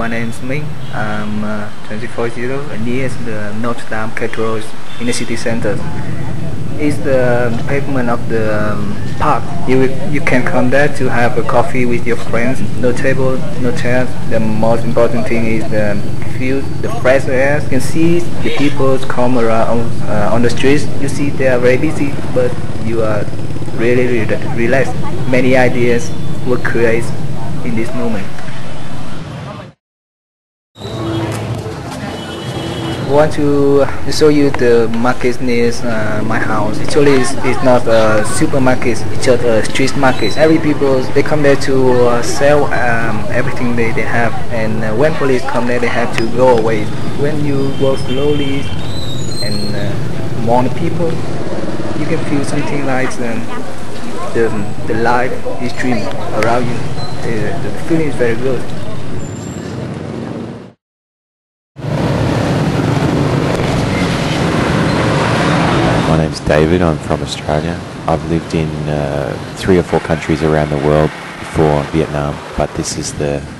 My name is Ming. I'm uh, 24 years old the Notre Dame Cathedral in the city center. It's the pavement of the um, park. You you can come there to have a coffee with your friends. No table, no chairs. The most important thing is the view, the fresh air. You can see the people come around uh, on the streets. You see they are very busy, but you are really, really relaxed. Many ideas were created in this moment. Want to show you the market near uh, my house. Actually, it's, it's not a supermarket, it's just a street market. Every people, they come there to uh, sell um, everything they, they have and uh, when police come there, they have to go away. When you walk slowly and uh, people, you can feel something like um, the, the life is dreaming around you. The, the feeling is very good. My name's David. I'm from Australia. I've lived in uh, three or four countries around the world before Vietnam, but this is the, the